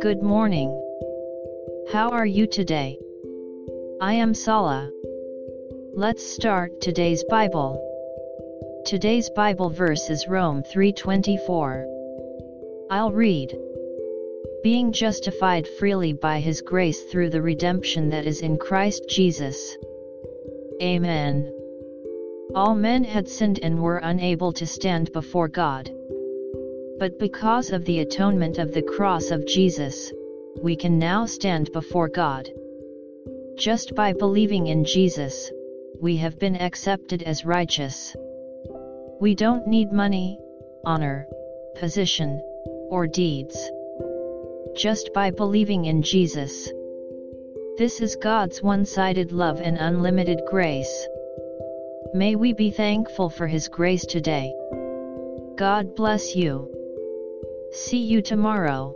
Good morning. How are you today? I am Sala. Let's start today's Bible. Today's Bible verse is Rome 3:24. I'll read. Being justified freely by his grace through the redemption that is in Christ Jesus. Amen. All men had sinned and were unable to stand before God. But because of the atonement of the cross of Jesus, we can now stand before God. Just by believing in Jesus, we have been accepted as righteous. We don't need money, honor, position, or deeds. Just by believing in Jesus. This is God's one-sided love and unlimited grace. May we be thankful for His grace today. God bless you. See you tomorrow.